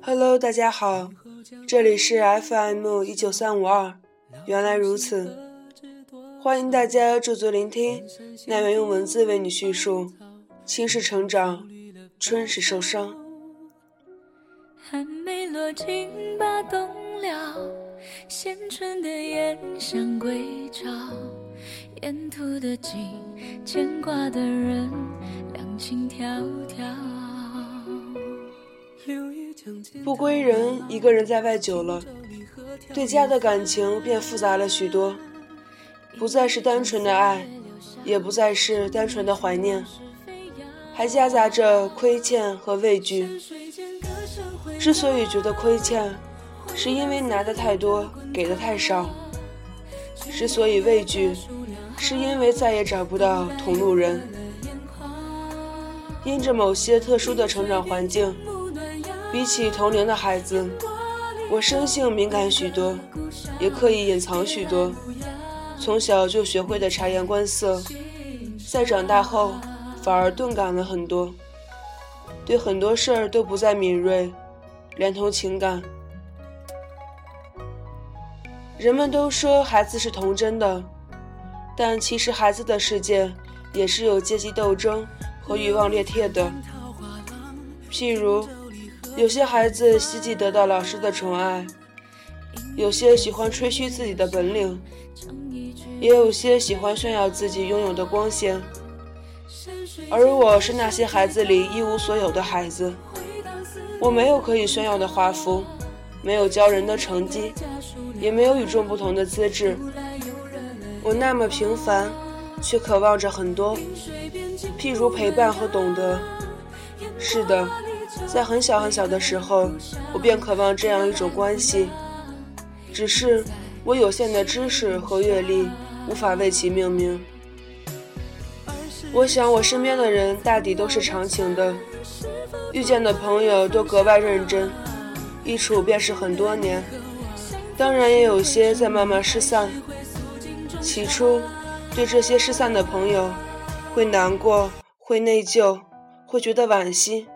Hello，大家好，这里是 FM 一九三五二，原来如此，欢迎大家驻足聆听，奈愿用文字为你叙述，青是成长，春是受伤。还没落尽吧，冬了，现春的烟香归巢，沿途的景，牵挂的人，两情迢迢。不归人，一个人在外久了，对家的感情变复杂了许多，不再是单纯的爱，也不再是单纯的怀念，还夹杂着亏欠和畏惧。之所以觉得亏欠，是因为拿的太多，给的太少；之所以畏惧，是因为再也找不到同路人。因着某些特殊的成长环境。比起同龄的孩子，我生性敏感许多，也刻意隐藏许多。从小就学会的察言观色，在长大后反而钝感了很多，对很多事儿都不再敏锐，连同情感。人们都说孩子是童真的，但其实孩子的世界也是有阶级斗争和欲望裂贴的，譬如。有些孩子希冀得到老师的宠爱，有些喜欢吹嘘自己的本领，也有些喜欢炫耀自己拥有的光鲜。而我是那些孩子里一无所有的孩子，我没有可以炫耀的华服，没有骄人的成绩，也没有与众不同的资质。我那么平凡，却渴望着很多，譬如陪伴和懂得。是的。在很小很小的时候，我便渴望这样一种关系，只是我有限的知识和阅历无法为其命名。我想，我身边的人大抵都是长情的，遇见的朋友都格外认真，一处便是很多年。当然，也有些在慢慢失散。起初，对这些失散的朋友，会难过，会内疚，会觉得惋惜。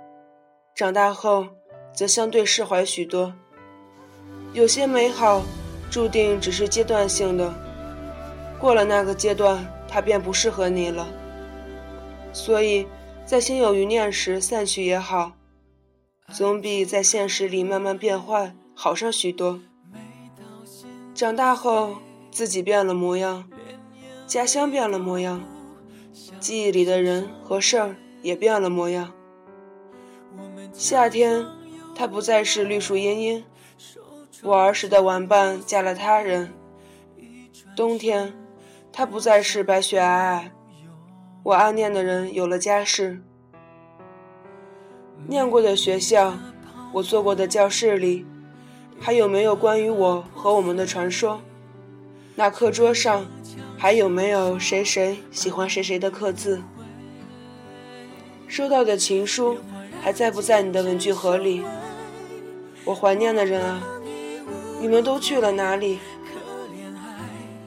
长大后，则相对释怀许多。有些美好，注定只是阶段性的，过了那个阶段，它便不适合你了。所以，在心有余念时散去也好，总比在现实里慢慢变坏好上许多。长大后，自己变了模样，家乡变了模样，记忆里的人和事儿也变了模样。夏天，他不再是绿树茵茵，我儿时的玩伴嫁了他人。冬天，他不再是白雪皑皑，我暗恋的人有了家室。念过的学校，我坐过的教室里，还有没有关于我和我们的传说？那课桌上，还有没有谁谁喜欢谁谁的刻字？收到的情书。还在不在你的文具盒里？我怀念的人啊，你们都去了哪里？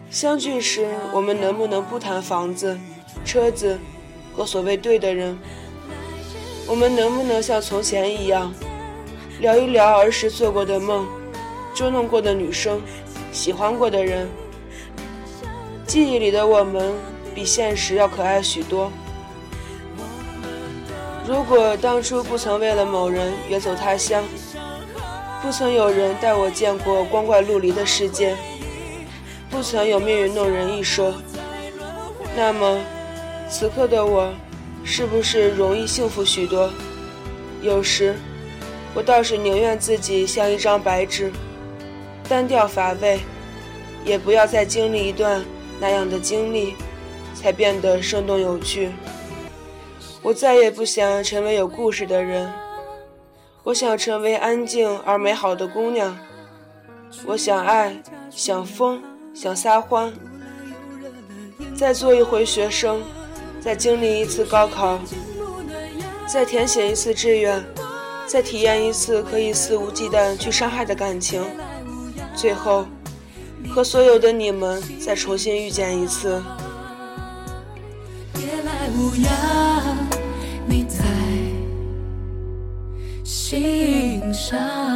相聚时，我们能不能不谈房子、车子和所谓对的人？我们能不能像从前一样，聊一聊儿时做过的梦、捉弄过的女生、喜欢过的人？记忆里的我们，比现实要可爱许多。如果当初不曾为了某人远走他乡，不曾有人带我见过光怪陆离的世界，不曾有命运弄人一说，那么此刻的我是不是容易幸福许多？有时我倒是宁愿自己像一张白纸，单调乏味，也不要再经历一段那样的经历，才变得生动有趣。我再也不想成为有故事的人，我想成为安静而美好的姑娘。我想爱，想疯，想撒欢。再做一回学生，再经历一次高考再填写一次志愿再体验一次可以肆无忌惮去伤害的感情。最后和所有的你们再重新遇见一次别来无恙你在心上。